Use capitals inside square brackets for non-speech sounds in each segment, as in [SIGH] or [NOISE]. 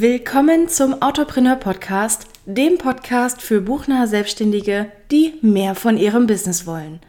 Willkommen zum Autopreneur Podcast, dem Podcast für buchnahe Selbstständige, die mehr von ihrem Business wollen.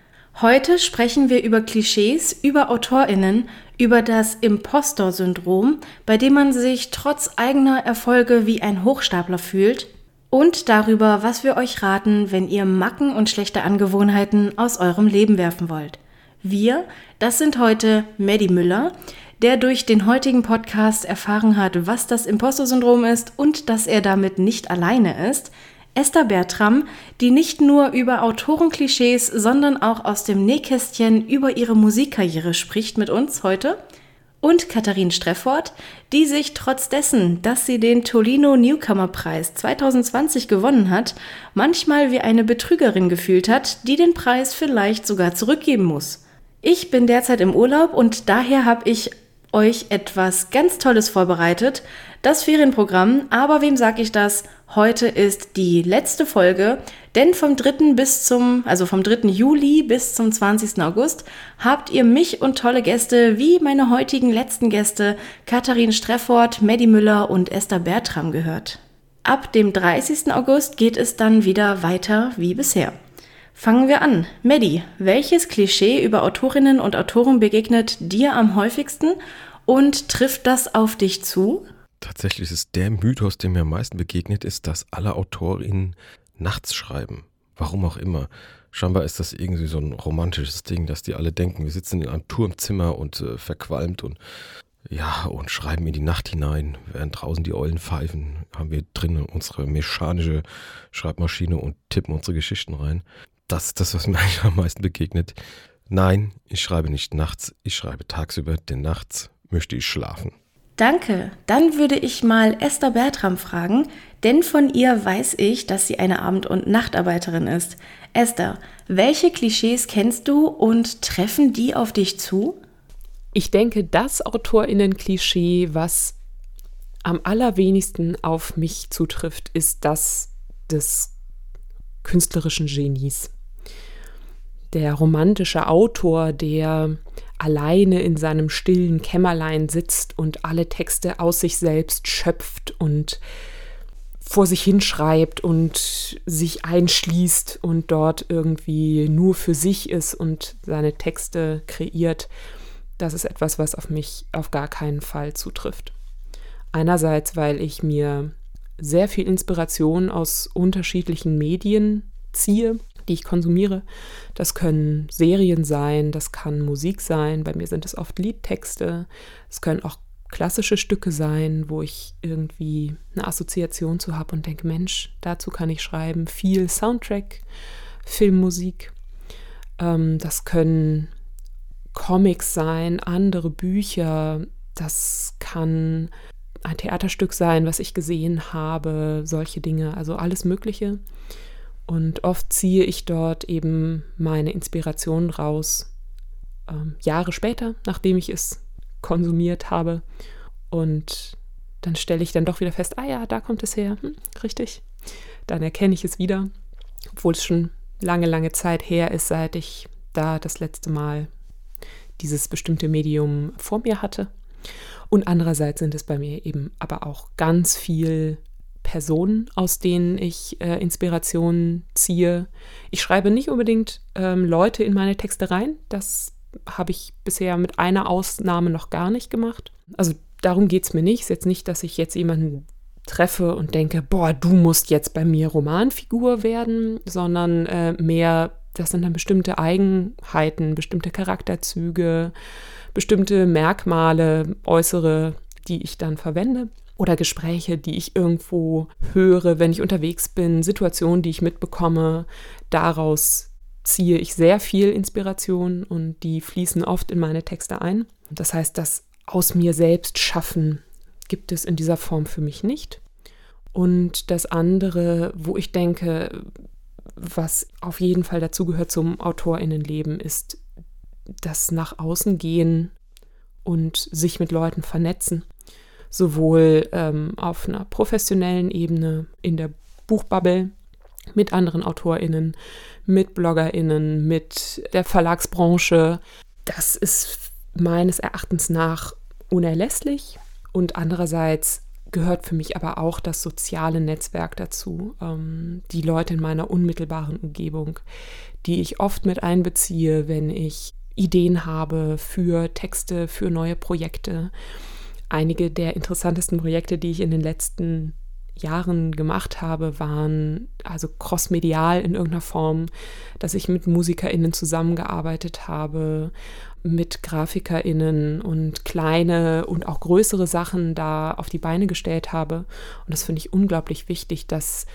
Heute sprechen wir über Klischees, über AutorInnen, über das Impostor-Syndrom, bei dem man sich trotz eigener Erfolge wie ein Hochstapler fühlt, und darüber, was wir euch raten, wenn ihr Macken und schlechte Angewohnheiten aus eurem Leben werfen wollt. Wir, das sind heute Maddie Müller, der durch den heutigen Podcast erfahren hat, was das Imposter-Syndrom ist und dass er damit nicht alleine ist. Esther Bertram, die nicht nur über Autorenklischees, sondern auch aus dem Nähkästchen über ihre Musikkarriere spricht mit uns heute. Und Katharin Streffort, die sich trotz dessen, dass sie den Tolino Newcomer Preis 2020 gewonnen hat, manchmal wie eine Betrügerin gefühlt hat, die den Preis vielleicht sogar zurückgeben muss. Ich bin derzeit im Urlaub und daher habe ich euch etwas ganz Tolles vorbereitet. Das Ferienprogramm, aber wem sag ich das? Heute ist die letzte Folge, denn vom 3. bis zum, also vom 3. Juli bis zum 20. August habt ihr mich und tolle Gäste wie meine heutigen letzten Gäste Katharin Streffort, Maddie Müller und Esther Bertram gehört. Ab dem 30. August geht es dann wieder weiter wie bisher. Fangen wir an. Maddie, welches Klischee über Autorinnen und Autoren begegnet dir am häufigsten und trifft das auf dich zu? Tatsächlich ist der Mythos, der mir am meisten begegnet, ist, dass alle Autorinnen nachts schreiben. Warum auch immer. Scheinbar ist das irgendwie so ein romantisches Ding, dass die alle denken, wir sitzen in einem Turmzimmer und äh, verqualmt und ja, und schreiben in die Nacht hinein, während draußen die Eulen pfeifen, haben wir drinnen unsere mechanische Schreibmaschine und tippen unsere Geschichten rein das ist das, was mir [LAUGHS] eigentlich am meisten begegnet. Nein, ich schreibe nicht nachts, ich schreibe tagsüber, denn nachts möchte ich schlafen. Danke. Dann würde ich mal Esther Bertram fragen, denn von ihr weiß ich, dass sie eine Abend- und Nachtarbeiterin ist. Esther, welche Klischees kennst du und treffen die auf dich zu? Ich denke, das Autorinnen-Klischee, was am allerwenigsten auf mich zutrifft, ist das des künstlerischen Genies der romantische Autor, der alleine in seinem stillen Kämmerlein sitzt und alle Texte aus sich selbst schöpft und vor sich hinschreibt und sich einschließt und dort irgendwie nur für sich ist und seine Texte kreiert, das ist etwas, was auf mich auf gar keinen Fall zutrifft. Einerseits, weil ich mir sehr viel Inspiration aus unterschiedlichen Medien ziehe die ich konsumiere. Das können Serien sein, das kann Musik sein, bei mir sind es oft Liedtexte, es können auch klassische Stücke sein, wo ich irgendwie eine Assoziation zu habe und denke, Mensch, dazu kann ich schreiben. Viel Soundtrack, Filmmusik. Ähm, das können Comics sein, andere Bücher. Das kann ein Theaterstück sein, was ich gesehen habe, solche Dinge, also alles Mögliche. Und oft ziehe ich dort eben meine Inspiration raus, ähm, Jahre später, nachdem ich es konsumiert habe. Und dann stelle ich dann doch wieder fest, ah ja, da kommt es her, hm, richtig. Dann erkenne ich es wieder, obwohl es schon lange, lange Zeit her ist, seit ich da das letzte Mal dieses bestimmte Medium vor mir hatte. Und andererseits sind es bei mir eben aber auch ganz viel Personen, aus denen ich äh, Inspirationen ziehe. Ich schreibe nicht unbedingt ähm, Leute in meine Texte rein. Das habe ich bisher mit einer Ausnahme noch gar nicht gemacht. Also darum geht es mir nicht. Es ist jetzt nicht, dass ich jetzt jemanden treffe und denke, boah, du musst jetzt bei mir Romanfigur werden, sondern äh, mehr, das sind dann bestimmte Eigenheiten, bestimmte Charakterzüge, bestimmte Merkmale, äußere, die ich dann verwende oder Gespräche, die ich irgendwo höre, wenn ich unterwegs bin, Situationen, die ich mitbekomme. Daraus ziehe ich sehr viel Inspiration und die fließen oft in meine Texte ein. Das heißt, das aus mir selbst schaffen gibt es in dieser Form für mich nicht. Und das andere, wo ich denke, was auf jeden Fall dazugehört zum Autorinnenleben, ist das nach außen gehen und sich mit Leuten vernetzen sowohl ähm, auf einer professionellen Ebene in der Buchbubble mit anderen AutorInnen, mit BloggerInnen, mit der Verlagsbranche. Das ist meines Erachtens nach unerlässlich und andererseits gehört für mich aber auch das soziale Netzwerk dazu. Ähm, die Leute in meiner unmittelbaren Umgebung, die ich oft mit einbeziehe, wenn ich Ideen habe für Texte, für neue Projekte. Einige der interessantesten Projekte, die ich in den letzten Jahren gemacht habe, waren also crossmedial in irgendeiner Form, dass ich mit MusikerInnen zusammengearbeitet habe, mit GrafikerInnen und kleine und auch größere Sachen da auf die Beine gestellt habe. Und das finde ich unglaublich wichtig, dass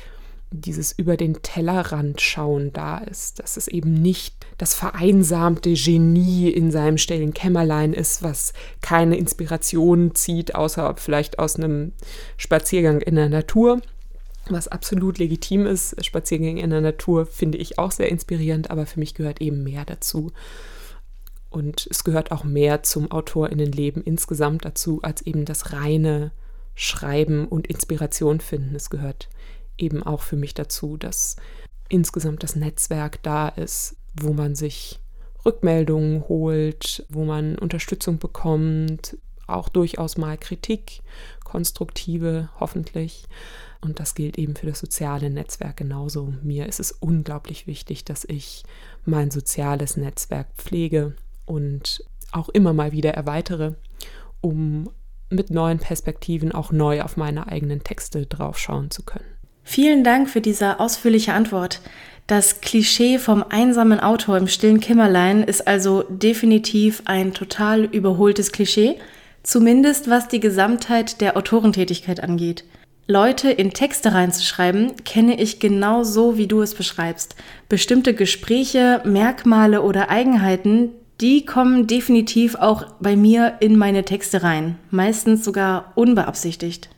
dieses über den Tellerrand schauen da ist, dass es eben nicht das vereinsamte Genie in seinem stillen Kämmerlein ist, was keine Inspiration zieht, außer vielleicht aus einem Spaziergang in der Natur, was absolut legitim ist. Spaziergänge in der Natur finde ich auch sehr inspirierend, aber für mich gehört eben mehr dazu. Und es gehört auch mehr zum AutorInnenleben insgesamt dazu, als eben das reine Schreiben und Inspiration finden. Es gehört eben auch für mich dazu, dass insgesamt das Netzwerk da ist, wo man sich Rückmeldungen holt, wo man Unterstützung bekommt, auch durchaus mal Kritik, konstruktive hoffentlich. Und das gilt eben für das soziale Netzwerk genauso. Mir ist es unglaublich wichtig, dass ich mein soziales Netzwerk pflege und auch immer mal wieder erweitere, um mit neuen Perspektiven auch neu auf meine eigenen Texte draufschauen zu können. Vielen Dank für diese ausführliche Antwort. Das Klischee vom einsamen Autor im stillen Kimmerlein ist also definitiv ein total überholtes Klischee, zumindest was die Gesamtheit der Autorentätigkeit angeht. Leute in Texte reinzuschreiben, kenne ich genau so, wie du es beschreibst. Bestimmte Gespräche, Merkmale oder Eigenheiten, die kommen definitiv auch bei mir in meine Texte rein, meistens sogar unbeabsichtigt.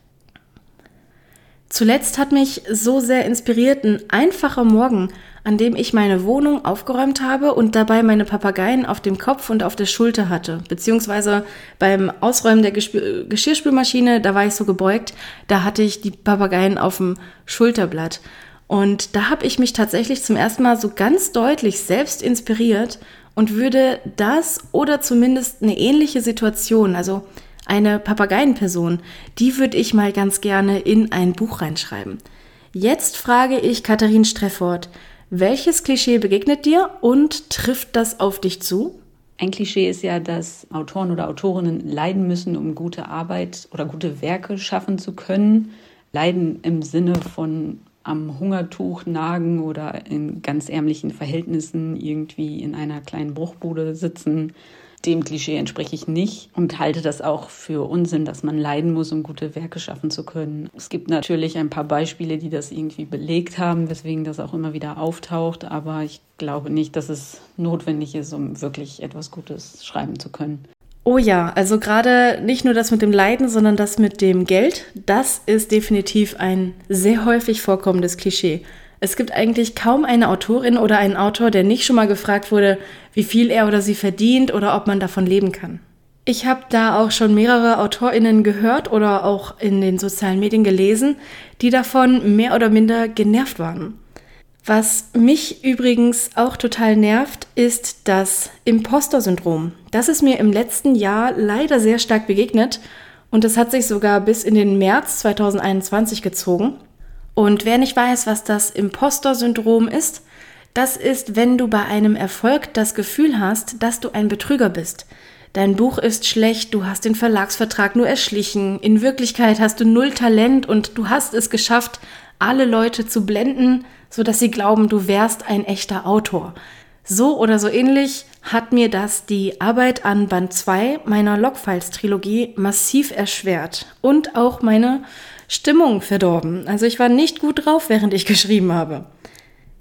Zuletzt hat mich so sehr inspiriert ein einfacher Morgen, an dem ich meine Wohnung aufgeräumt habe und dabei meine Papageien auf dem Kopf und auf der Schulter hatte. Beziehungsweise beim Ausräumen der Geschirrspülmaschine, da war ich so gebeugt, da hatte ich die Papageien auf dem Schulterblatt. Und da habe ich mich tatsächlich zum ersten Mal so ganz deutlich selbst inspiriert und würde das oder zumindest eine ähnliche Situation, also eine Papageienperson, die würde ich mal ganz gerne in ein Buch reinschreiben. Jetzt frage ich Katharin Streffort, welches Klischee begegnet dir und trifft das auf dich zu? Ein Klischee ist ja, dass Autoren oder Autorinnen leiden müssen, um gute Arbeit oder gute Werke schaffen zu können. Leiden im Sinne von am Hungertuch nagen oder in ganz ärmlichen Verhältnissen irgendwie in einer kleinen Bruchbude sitzen. Dem Klischee entspreche ich nicht und halte das auch für Unsinn, dass man leiden muss, um gute Werke schaffen zu können. Es gibt natürlich ein paar Beispiele, die das irgendwie belegt haben, weswegen das auch immer wieder auftaucht, aber ich glaube nicht, dass es notwendig ist, um wirklich etwas Gutes schreiben zu können. Oh ja, also gerade nicht nur das mit dem Leiden, sondern das mit dem Geld, das ist definitiv ein sehr häufig vorkommendes Klischee. Es gibt eigentlich kaum eine Autorin oder einen Autor, der nicht schon mal gefragt wurde, wie viel er oder sie verdient oder ob man davon leben kann. Ich habe da auch schon mehrere Autorinnen gehört oder auch in den sozialen Medien gelesen, die davon mehr oder minder genervt waren. Was mich übrigens auch total nervt, ist das Imposter-Syndrom. Das ist mir im letzten Jahr leider sehr stark begegnet und es hat sich sogar bis in den März 2021 gezogen. Und wer nicht weiß, was das Imposter-Syndrom ist, das ist, wenn du bei einem Erfolg das Gefühl hast, dass du ein Betrüger bist. Dein Buch ist schlecht, du hast den Verlagsvertrag nur erschlichen, in Wirklichkeit hast du null Talent und du hast es geschafft, alle Leute zu blenden, sodass sie glauben, du wärst ein echter Autor. So oder so ähnlich hat mir das die Arbeit an Band 2 meiner Logfiles-Trilogie massiv erschwert und auch meine Stimmung verdorben. Also ich war nicht gut drauf, während ich [LAUGHS] geschrieben habe.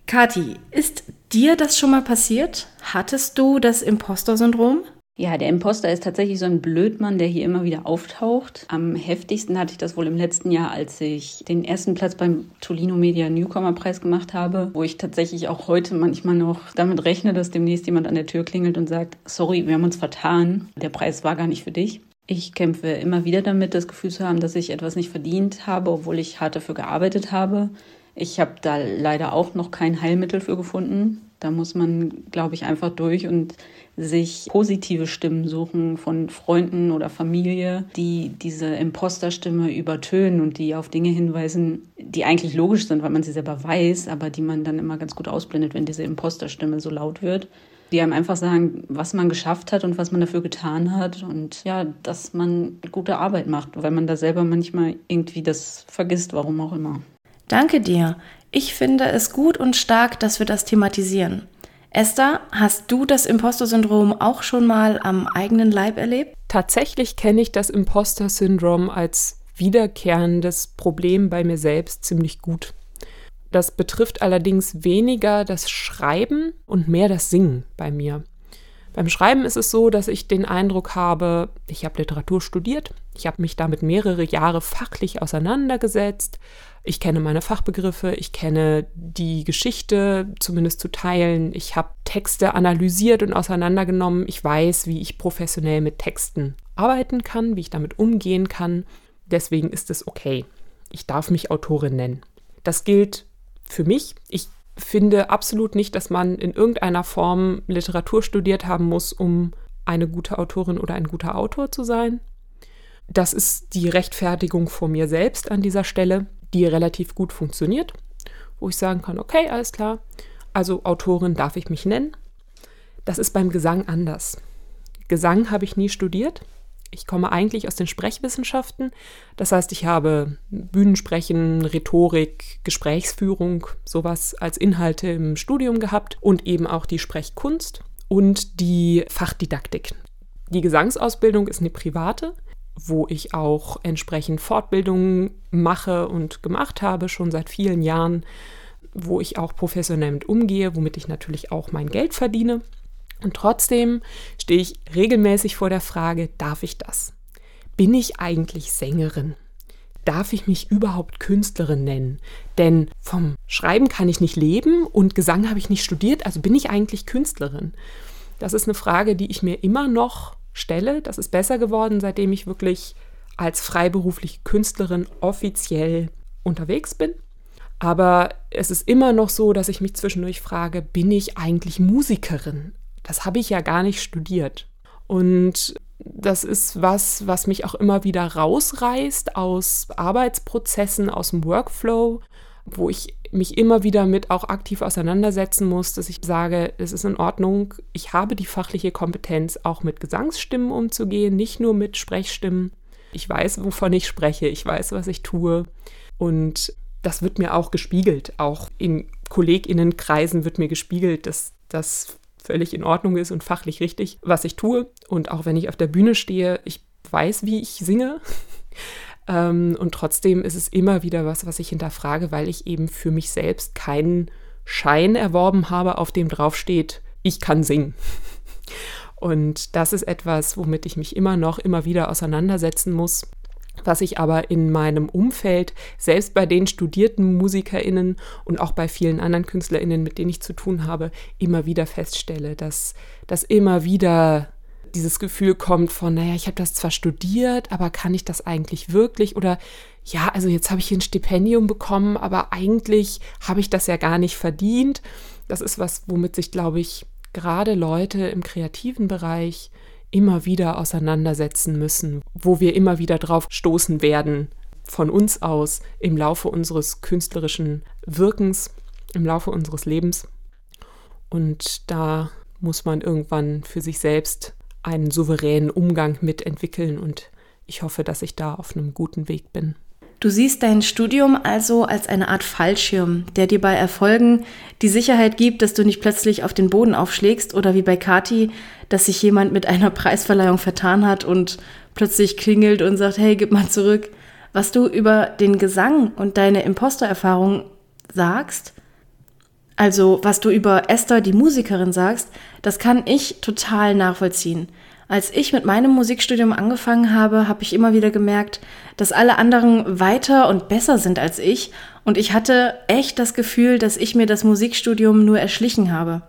Kati, ist dir das schon mal passiert? Hattest du das Imposter-Syndrom? Ja, der Imposter ist tatsächlich so ein Blödmann, der hier immer wieder auftaucht. Am heftigsten hatte ich das wohl im letzten Jahr, als ich den ersten Platz beim Tolino Media Newcomer Preis gemacht habe, wo ich tatsächlich auch heute manchmal noch damit rechne, dass demnächst jemand an der Tür klingelt und sagt, sorry, wir haben uns vertan, der Preis war gar nicht für dich. Ich kämpfe immer wieder damit, das Gefühl zu haben, dass ich etwas nicht verdient habe, obwohl ich hart dafür gearbeitet habe. Ich habe da leider auch noch kein Heilmittel für gefunden. Da muss man, glaube ich, einfach durch und sich positive Stimmen suchen von Freunden oder Familie, die diese Imposterstimme übertönen und die auf Dinge hinweisen, die eigentlich logisch sind, weil man sie selber weiß, aber die man dann immer ganz gut ausblendet, wenn diese Imposterstimme so laut wird. Die einem einfach sagen, was man geschafft hat und was man dafür getan hat und ja, dass man gute Arbeit macht, weil man da selber manchmal irgendwie das vergisst, warum auch immer. Danke dir. Ich finde es gut und stark, dass wir das thematisieren. Esther, hast du das Imposter-Syndrom auch schon mal am eigenen Leib erlebt? Tatsächlich kenne ich das Imposter-Syndrom als wiederkehrendes Problem bei mir selbst ziemlich gut. Das betrifft allerdings weniger das Schreiben und mehr das Singen bei mir. Beim Schreiben ist es so, dass ich den Eindruck habe, ich habe Literatur studiert, ich habe mich damit mehrere Jahre fachlich auseinandergesetzt, ich kenne meine Fachbegriffe, ich kenne die Geschichte zumindest zu teilen, ich habe Texte analysiert und auseinandergenommen, ich weiß, wie ich professionell mit Texten arbeiten kann, wie ich damit umgehen kann. Deswegen ist es okay. Ich darf mich Autorin nennen. Das gilt für mich. Ich finde absolut nicht, dass man in irgendeiner Form Literatur studiert haben muss, um eine gute Autorin oder ein guter Autor zu sein. Das ist die Rechtfertigung vor mir selbst an dieser Stelle, die relativ gut funktioniert, wo ich sagen kann, okay, alles klar, also Autorin darf ich mich nennen. Das ist beim Gesang anders. Gesang habe ich nie studiert. Ich komme eigentlich aus den Sprechwissenschaften. Das heißt, ich habe Bühnensprechen, Rhetorik, Gesprächsführung, sowas als Inhalte im Studium gehabt und eben auch die Sprechkunst und die Fachdidaktik. Die Gesangsausbildung ist eine private, wo ich auch entsprechend Fortbildungen mache und gemacht habe, schon seit vielen Jahren, wo ich auch professionell mit umgehe, womit ich natürlich auch mein Geld verdiene. Und trotzdem stehe ich regelmäßig vor der Frage, darf ich das? Bin ich eigentlich Sängerin? Darf ich mich überhaupt Künstlerin nennen? Denn vom Schreiben kann ich nicht leben und Gesang habe ich nicht studiert, also bin ich eigentlich Künstlerin? Das ist eine Frage, die ich mir immer noch stelle. Das ist besser geworden, seitdem ich wirklich als freiberufliche Künstlerin offiziell unterwegs bin. Aber es ist immer noch so, dass ich mich zwischendurch frage, bin ich eigentlich Musikerin? Das habe ich ja gar nicht studiert. Und das ist was, was mich auch immer wieder rausreißt aus Arbeitsprozessen, aus dem Workflow, wo ich mich immer wieder mit auch aktiv auseinandersetzen muss, dass ich sage, es ist in Ordnung, ich habe die fachliche Kompetenz, auch mit Gesangsstimmen umzugehen, nicht nur mit Sprechstimmen. Ich weiß, wovon ich spreche, ich weiß, was ich tue. Und das wird mir auch gespiegelt. Auch in KollegInnenkreisen wird mir gespiegelt, dass das völlig in Ordnung ist und fachlich richtig, was ich tue. Und auch wenn ich auf der Bühne stehe, ich weiß, wie ich singe. [LAUGHS] ähm, und trotzdem ist es immer wieder was, was ich hinterfrage, weil ich eben für mich selbst keinen Schein erworben habe, auf dem draufsteht, ich kann singen. [LAUGHS] Und das ist etwas, womit ich mich immer noch, immer wieder auseinandersetzen muss was ich aber in meinem Umfeld, selbst bei den studierten Musikerinnen und auch bei vielen anderen Künstlerinnen, mit denen ich zu tun habe, immer wieder feststelle, dass, dass immer wieder dieses Gefühl kommt von, naja, ich habe das zwar studiert, aber kann ich das eigentlich wirklich? Oder ja, also jetzt habe ich hier ein Stipendium bekommen, aber eigentlich habe ich das ja gar nicht verdient. Das ist was, womit sich, glaube ich, gerade Leute im kreativen Bereich immer wieder auseinandersetzen müssen, wo wir immer wieder drauf stoßen werden, von uns aus im Laufe unseres künstlerischen Wirkens, im Laufe unseres Lebens. Und da muss man irgendwann für sich selbst einen souveränen Umgang mit entwickeln und ich hoffe, dass ich da auf einem guten Weg bin. Du siehst dein Studium also als eine Art Fallschirm, der dir bei Erfolgen die Sicherheit gibt, dass du nicht plötzlich auf den Boden aufschlägst oder wie bei Kati, dass sich jemand mit einer Preisverleihung vertan hat und plötzlich klingelt und sagt, hey, gib mal zurück. Was du über den Gesang und deine Impostererfahrung sagst, also was du über Esther, die Musikerin, sagst, das kann ich total nachvollziehen. Als ich mit meinem Musikstudium angefangen habe, habe ich immer wieder gemerkt, dass alle anderen weiter und besser sind als ich und ich hatte echt das Gefühl, dass ich mir das Musikstudium nur erschlichen habe.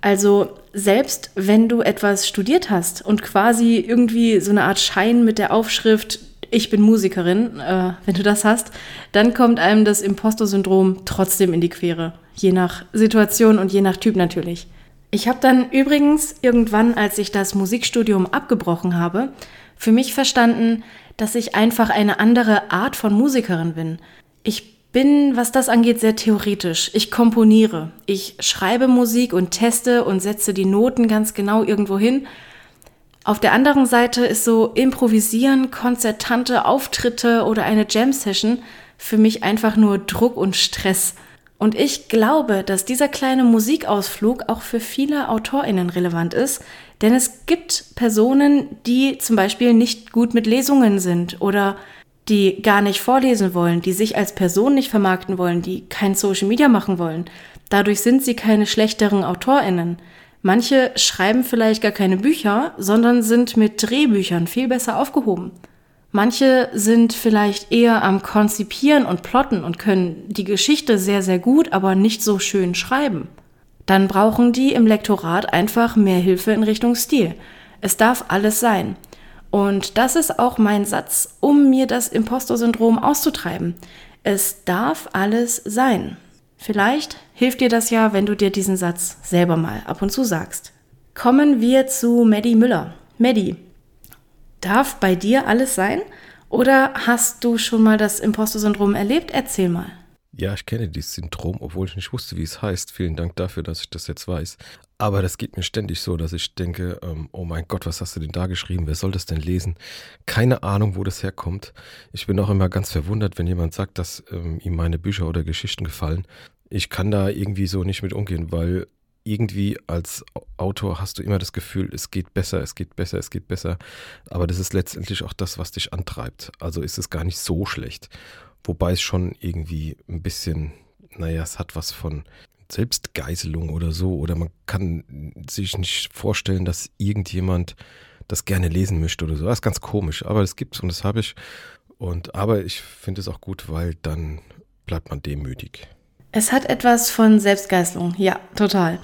Also selbst wenn du etwas studiert hast und quasi irgendwie so eine Art Schein mit der Aufschrift ich bin Musikerin, äh, wenn du das hast, dann kommt einem das Imposter-Syndrom trotzdem in die Quere. Je nach Situation und je nach Typ natürlich. Ich habe dann übrigens irgendwann, als ich das Musikstudium abgebrochen habe, für mich verstanden, dass ich einfach eine andere Art von Musikerin bin. Ich bin, was das angeht, sehr theoretisch. Ich komponiere. Ich schreibe Musik und teste und setze die Noten ganz genau irgendwo hin. Auf der anderen Seite ist so Improvisieren, konzertante Auftritte oder eine Jam-Session für mich einfach nur Druck und Stress. Und ich glaube, dass dieser kleine Musikausflug auch für viele AutorInnen relevant ist, denn es gibt Personen, die zum Beispiel nicht gut mit Lesungen sind oder die gar nicht vorlesen wollen, die sich als Person nicht vermarkten wollen, die kein Social Media machen wollen. Dadurch sind sie keine schlechteren AutorInnen. Manche schreiben vielleicht gar keine Bücher, sondern sind mit Drehbüchern viel besser aufgehoben. Manche sind vielleicht eher am Konzipieren und Plotten und können die Geschichte sehr, sehr gut, aber nicht so schön schreiben. Dann brauchen die im Lektorat einfach mehr Hilfe in Richtung Stil. Es darf alles sein. Und das ist auch mein Satz, um mir das Impostor-Syndrom auszutreiben. Es darf alles sein. Vielleicht hilft dir das ja, wenn du dir diesen Satz selber mal ab und zu sagst. Kommen wir zu Maddie Müller. Maddie, Darf bei dir alles sein? Oder hast du schon mal das Imposter-Syndrom erlebt? Erzähl mal. Ja, ich kenne dieses Syndrom, obwohl ich nicht wusste, wie es heißt. Vielen Dank dafür, dass ich das jetzt weiß. Aber das geht mir ständig so, dass ich denke, ähm, oh mein Gott, was hast du denn da geschrieben? Wer soll das denn lesen? Keine Ahnung, wo das herkommt. Ich bin auch immer ganz verwundert, wenn jemand sagt, dass ähm, ihm meine Bücher oder Geschichten gefallen. Ich kann da irgendwie so nicht mit umgehen, weil irgendwie als Autor hast du immer das Gefühl, es geht besser, es geht besser, es geht besser. Aber das ist letztendlich auch das, was dich antreibt. Also ist es gar nicht so schlecht. Wobei es schon irgendwie ein bisschen, naja, es hat was von Selbstgeiselung oder so. Oder man kann sich nicht vorstellen, dass irgendjemand das gerne lesen möchte oder so. Das ist ganz komisch, aber das gibt's und das habe ich. Und aber ich finde es auch gut, weil dann bleibt man demütig. Es hat etwas von Selbstgeißelung, ja, total.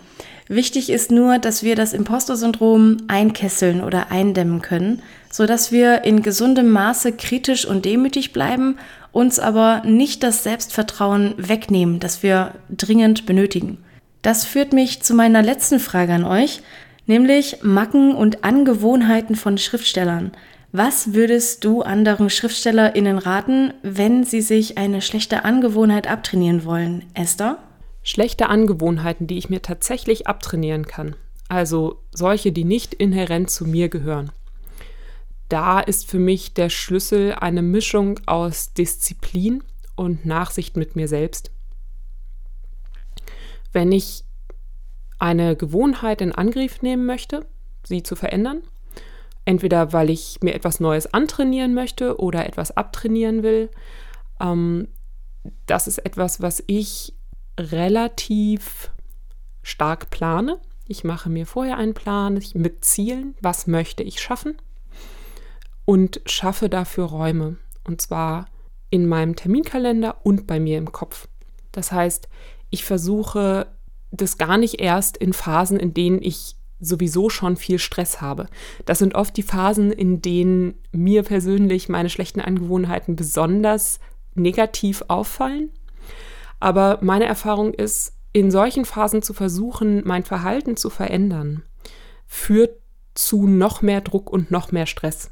Wichtig ist nur, dass wir das Imposter-Syndrom einkesseln oder eindämmen können, sodass wir in gesundem Maße kritisch und demütig bleiben, uns aber nicht das Selbstvertrauen wegnehmen, das wir dringend benötigen. Das führt mich zu meiner letzten Frage an euch, nämlich Macken und Angewohnheiten von Schriftstellern. Was würdest du anderen SchriftstellerInnen raten, wenn sie sich eine schlechte Angewohnheit abtrainieren wollen? Esther? Schlechte Angewohnheiten, die ich mir tatsächlich abtrainieren kann. Also solche, die nicht inhärent zu mir gehören. Da ist für mich der Schlüssel eine Mischung aus Disziplin und Nachsicht mit mir selbst. Wenn ich eine Gewohnheit in Angriff nehmen möchte, sie zu verändern, Entweder weil ich mir etwas Neues antrainieren möchte oder etwas abtrainieren will. Ähm, das ist etwas, was ich relativ stark plane. Ich mache mir vorher einen Plan mit Zielen, was möchte ich schaffen und schaffe dafür Räume. Und zwar in meinem Terminkalender und bei mir im Kopf. Das heißt, ich versuche das gar nicht erst in Phasen, in denen ich sowieso schon viel Stress habe. Das sind oft die Phasen, in denen mir persönlich meine schlechten Angewohnheiten besonders negativ auffallen. Aber meine Erfahrung ist, in solchen Phasen zu versuchen, mein Verhalten zu verändern, führt zu noch mehr Druck und noch mehr Stress,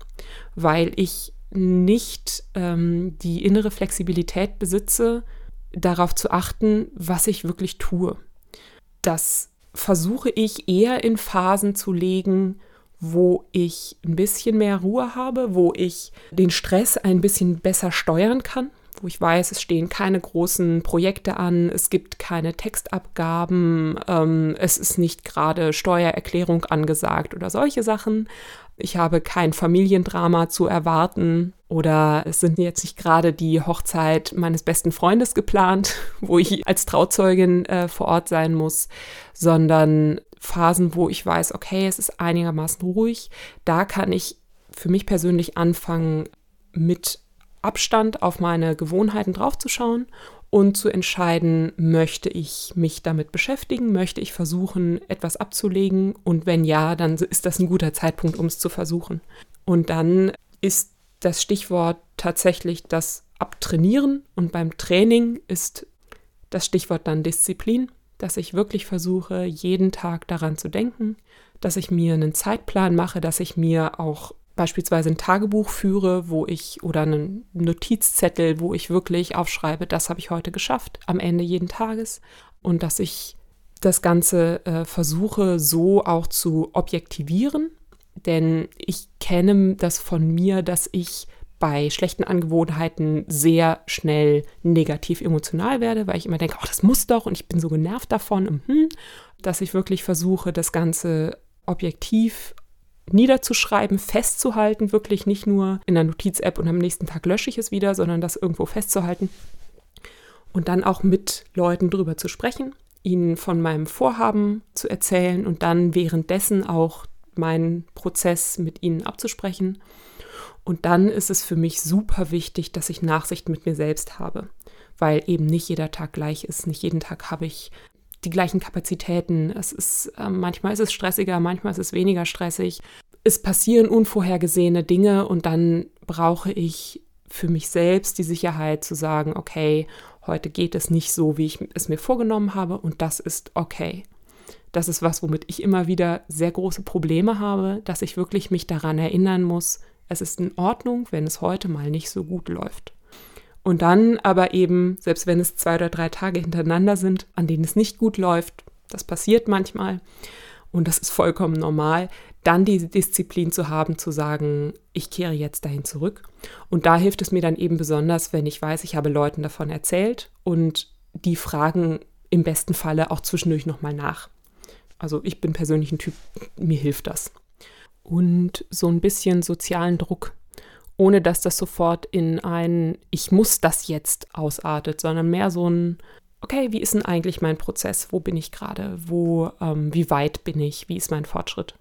weil ich nicht ähm, die innere Flexibilität besitze, darauf zu achten, was ich wirklich tue. Das versuche ich eher in Phasen zu legen, wo ich ein bisschen mehr Ruhe habe, wo ich den Stress ein bisschen besser steuern kann, wo ich weiß, es stehen keine großen Projekte an, es gibt keine Textabgaben, ähm, es ist nicht gerade Steuererklärung angesagt oder solche Sachen. Ich habe kein Familiendrama zu erwarten oder es sind jetzt nicht gerade die Hochzeit meines besten Freundes geplant, [LAUGHS] wo ich als Trauzeugin äh, vor Ort sein muss, sondern Phasen, wo ich weiß, okay, es ist einigermaßen ruhig. Da kann ich für mich persönlich anfangen, mit Abstand auf meine Gewohnheiten draufzuschauen und zu entscheiden, möchte ich mich damit beschäftigen, möchte ich versuchen, etwas abzulegen und wenn ja, dann ist das ein guter Zeitpunkt, um es zu versuchen. Und dann ist das Stichwort tatsächlich das Abtrainieren und beim Training ist das Stichwort dann Disziplin, dass ich wirklich versuche, jeden Tag daran zu denken, dass ich mir einen Zeitplan mache, dass ich mir auch beispielsweise ein Tagebuch führe, wo ich oder einen Notizzettel, wo ich wirklich aufschreibe, das habe ich heute geschafft am Ende jeden Tages und dass ich das Ganze äh, versuche so auch zu objektivieren, denn ich kenne das von mir, dass ich bei schlechten Angewohnheiten sehr schnell negativ emotional werde, weil ich immer denke, oh, das muss doch und ich bin so genervt davon, mhm. dass ich wirklich versuche, das Ganze objektiv niederzuschreiben, festzuhalten, wirklich nicht nur in der Notiz-App und am nächsten Tag lösche ich es wieder, sondern das irgendwo festzuhalten und dann auch mit Leuten drüber zu sprechen, ihnen von meinem Vorhaben zu erzählen und dann währenddessen auch meinen Prozess mit ihnen abzusprechen. Und dann ist es für mich super wichtig, dass ich Nachsicht mit mir selbst habe, weil eben nicht jeder Tag gleich ist. Nicht jeden Tag habe ich die gleichen Kapazitäten. Es ist, äh, manchmal ist es stressiger, manchmal ist es weniger stressig. Es passieren unvorhergesehene Dinge und dann brauche ich für mich selbst die Sicherheit zu sagen, okay, heute geht es nicht so, wie ich es mir vorgenommen habe und das ist okay. Das ist was, womit ich immer wieder sehr große Probleme habe, dass ich wirklich mich daran erinnern muss, es ist in Ordnung, wenn es heute mal nicht so gut läuft. Und dann aber eben, selbst wenn es zwei oder drei Tage hintereinander sind, an denen es nicht gut läuft, das passiert manchmal und das ist vollkommen normal, dann diese Disziplin zu haben, zu sagen, ich kehre jetzt dahin zurück. Und da hilft es mir dann eben besonders, wenn ich weiß, ich habe Leuten davon erzählt und die fragen im besten Falle auch zwischendurch nochmal nach. Also ich bin persönlich ein Typ, mir hilft das. Und so ein bisschen sozialen Druck ohne dass das sofort in ein Ich muss das jetzt ausartet, sondern mehr so ein Okay, wie ist denn eigentlich mein Prozess? Wo bin ich gerade? Wo, ähm, wie weit bin ich? Wie ist mein Fortschritt?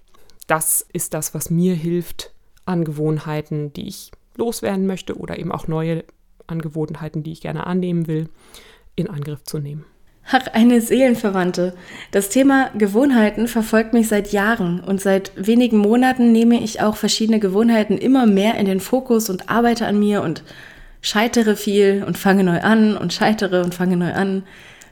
Das ist das, was mir hilft, Angewohnheiten, die ich loswerden möchte oder eben auch neue Angewohnheiten, die ich gerne annehmen will, in Angriff zu nehmen. Ach, eine Seelenverwandte. Das Thema Gewohnheiten verfolgt mich seit Jahren und seit wenigen Monaten nehme ich auch verschiedene Gewohnheiten immer mehr in den Fokus und arbeite an mir und scheitere viel und fange neu an und scheitere und fange neu an.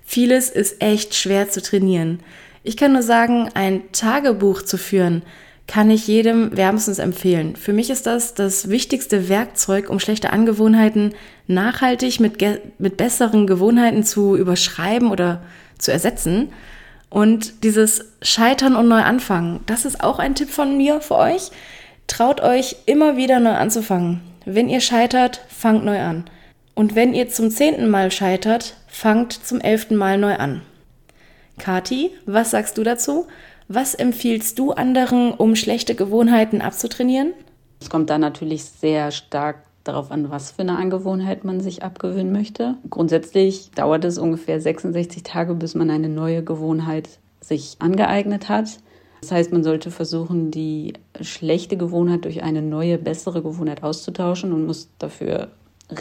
Vieles ist echt schwer zu trainieren. Ich kann nur sagen, ein Tagebuch zu führen, kann ich jedem wärmstens empfehlen. Für mich ist das das wichtigste Werkzeug, um schlechte Angewohnheiten nachhaltig mit, mit besseren Gewohnheiten zu überschreiben oder zu ersetzen. Und dieses Scheitern und neu anfangen, das ist auch ein Tipp von mir für euch. Traut euch immer wieder neu anzufangen. Wenn ihr scheitert, fangt neu an. Und wenn ihr zum zehnten Mal scheitert, fangt zum elften Mal neu an. Kati, was sagst du dazu? Was empfiehlst du anderen, um schlechte Gewohnheiten abzutrainieren? Es kommt da natürlich sehr stark darauf an, was für eine Angewohnheit man sich abgewöhnen möchte. Grundsätzlich dauert es ungefähr 66 Tage, bis man eine neue Gewohnheit sich angeeignet hat. Das heißt, man sollte versuchen, die schlechte Gewohnheit durch eine neue, bessere Gewohnheit auszutauschen und muss dafür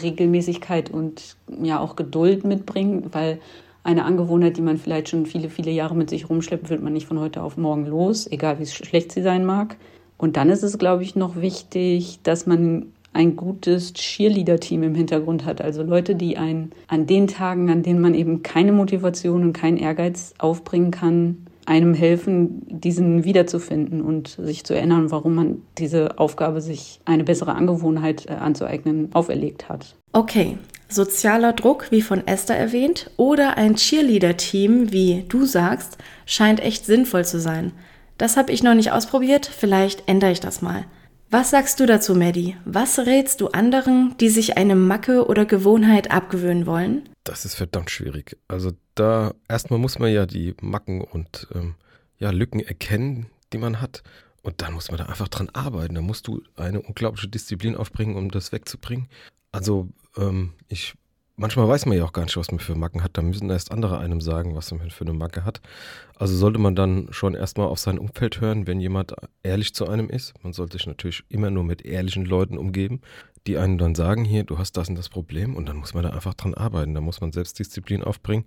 Regelmäßigkeit und ja auch Geduld mitbringen, weil eine Angewohnheit, die man vielleicht schon viele, viele Jahre mit sich rumschleppt, wird man nicht von heute auf morgen los, egal wie schlecht sie sein mag. Und dann ist es, glaube ich, noch wichtig, dass man ein gutes Cheerleader-Team im Hintergrund hat. Also Leute, die einen an den Tagen, an denen man eben keine Motivation und keinen Ehrgeiz aufbringen kann, einem helfen, diesen wiederzufinden und sich zu erinnern, warum man diese Aufgabe, sich eine bessere Angewohnheit äh, anzueignen, auferlegt hat. Okay, Sozialer Druck, wie von Esther erwähnt, oder ein Cheerleader-Team, wie du sagst, scheint echt sinnvoll zu sein. Das habe ich noch nicht ausprobiert, vielleicht ändere ich das mal. Was sagst du dazu, Maddie? Was rätst du anderen, die sich eine Macke oder Gewohnheit abgewöhnen wollen? Das ist verdammt schwierig. Also da erstmal muss man ja die Macken und ähm, ja, Lücken erkennen, die man hat. Und dann muss man da einfach dran arbeiten. Da musst du eine unglaubliche Disziplin aufbringen, um das wegzubringen. Also ähm, ich, manchmal weiß man ja auch gar nicht, was man für Macken hat. Da müssen erst andere einem sagen, was man für eine Macke hat. Also sollte man dann schon erstmal auf sein Umfeld hören, wenn jemand ehrlich zu einem ist. Man sollte sich natürlich immer nur mit ehrlichen Leuten umgeben, die einem dann sagen, hier, du hast das und das Problem. Und dann muss man da einfach dran arbeiten. Da muss man Selbstdisziplin aufbringen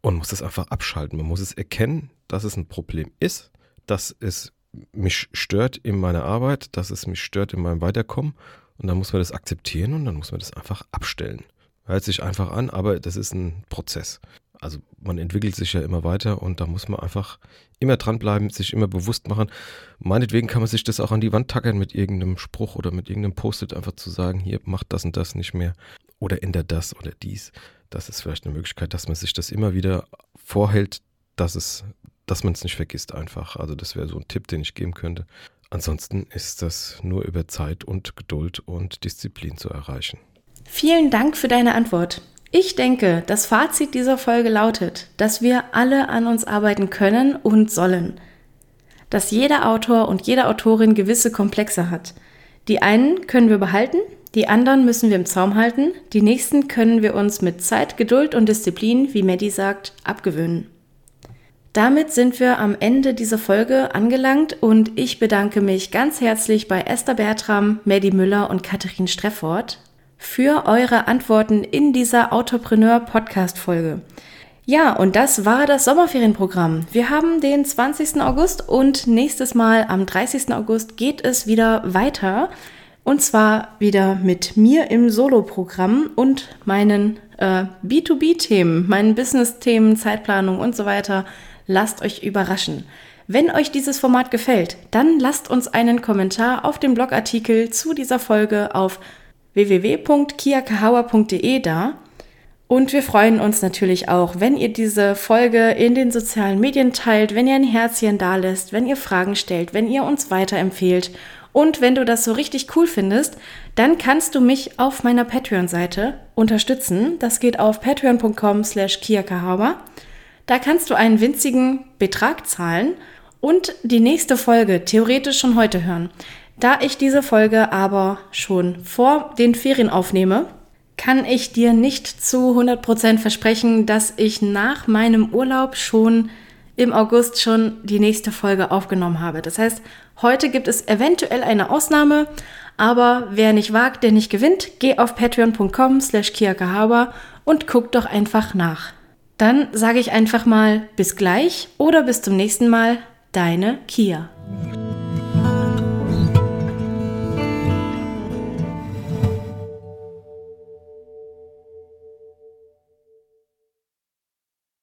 und muss das einfach abschalten. Man muss es erkennen, dass es ein Problem ist, dass es mich stört in meiner Arbeit, dass es mich stört in meinem Weiterkommen Und dann muss man das akzeptieren und dann muss man das einfach abstellen. Hört sich einfach an, aber das ist ein Prozess. Also man entwickelt sich ja immer weiter und da muss man einfach immer dranbleiben, sich immer bewusst machen. Meinetwegen kann man sich das auch an die Wand tackern mit irgendeinem Spruch oder mit irgendeinem Post-it einfach zu sagen, hier macht das und das nicht mehr oder ändert das oder dies. Das ist vielleicht eine Möglichkeit, dass man sich das immer wieder vorhält, dass es, dass man es nicht vergisst einfach. Also das wäre so ein Tipp, den ich geben könnte. Ansonsten ist das nur über Zeit und Geduld und Disziplin zu erreichen. Vielen Dank für deine Antwort. Ich denke, das Fazit dieser Folge lautet, dass wir alle an uns arbeiten können und sollen. Dass jeder Autor und jede Autorin gewisse Komplexe hat. Die einen können wir behalten, die anderen müssen wir im Zaum halten, die nächsten können wir uns mit Zeit, Geduld und Disziplin, wie Maddie sagt, abgewöhnen. Damit sind wir am Ende dieser Folge angelangt und ich bedanke mich ganz herzlich bei Esther Bertram, Maddie Müller und Katharin Streffort für eure Antworten in dieser Autopreneur-Podcast-Folge. Ja, und das war das Sommerferienprogramm. Wir haben den 20. August und nächstes Mal am 30. August geht es wieder weiter. Und zwar wieder mit mir im Solo-Programm und meinen äh, B2B-Themen, meinen Business-Themen, Zeitplanung und so weiter. Lasst euch überraschen. Wenn euch dieses Format gefällt, dann lasst uns einen Kommentar auf dem Blogartikel zu dieser Folge auf www.kiakahawa.de da. Und wir freuen uns natürlich auch, wenn ihr diese Folge in den sozialen Medien teilt, wenn ihr ein Herzchen da lässt, wenn ihr Fragen stellt, wenn ihr uns weiterempfehlt. Und wenn du das so richtig cool findest, dann kannst du mich auf meiner Patreon-Seite unterstützen. Das geht auf patreon.com slash kiakahawa. Da kannst du einen winzigen Betrag zahlen und die nächste Folge theoretisch schon heute hören. Da ich diese Folge aber schon vor den Ferien aufnehme, kann ich dir nicht zu 100% versprechen, dass ich nach meinem Urlaub schon im August schon die nächste Folge aufgenommen habe. Das heißt, heute gibt es eventuell eine Ausnahme, aber wer nicht wagt, der nicht gewinnt, geh auf patreon.com slash kiakahaber und guck doch einfach nach. Dann sage ich einfach mal bis gleich oder bis zum nächsten Mal, deine Kia.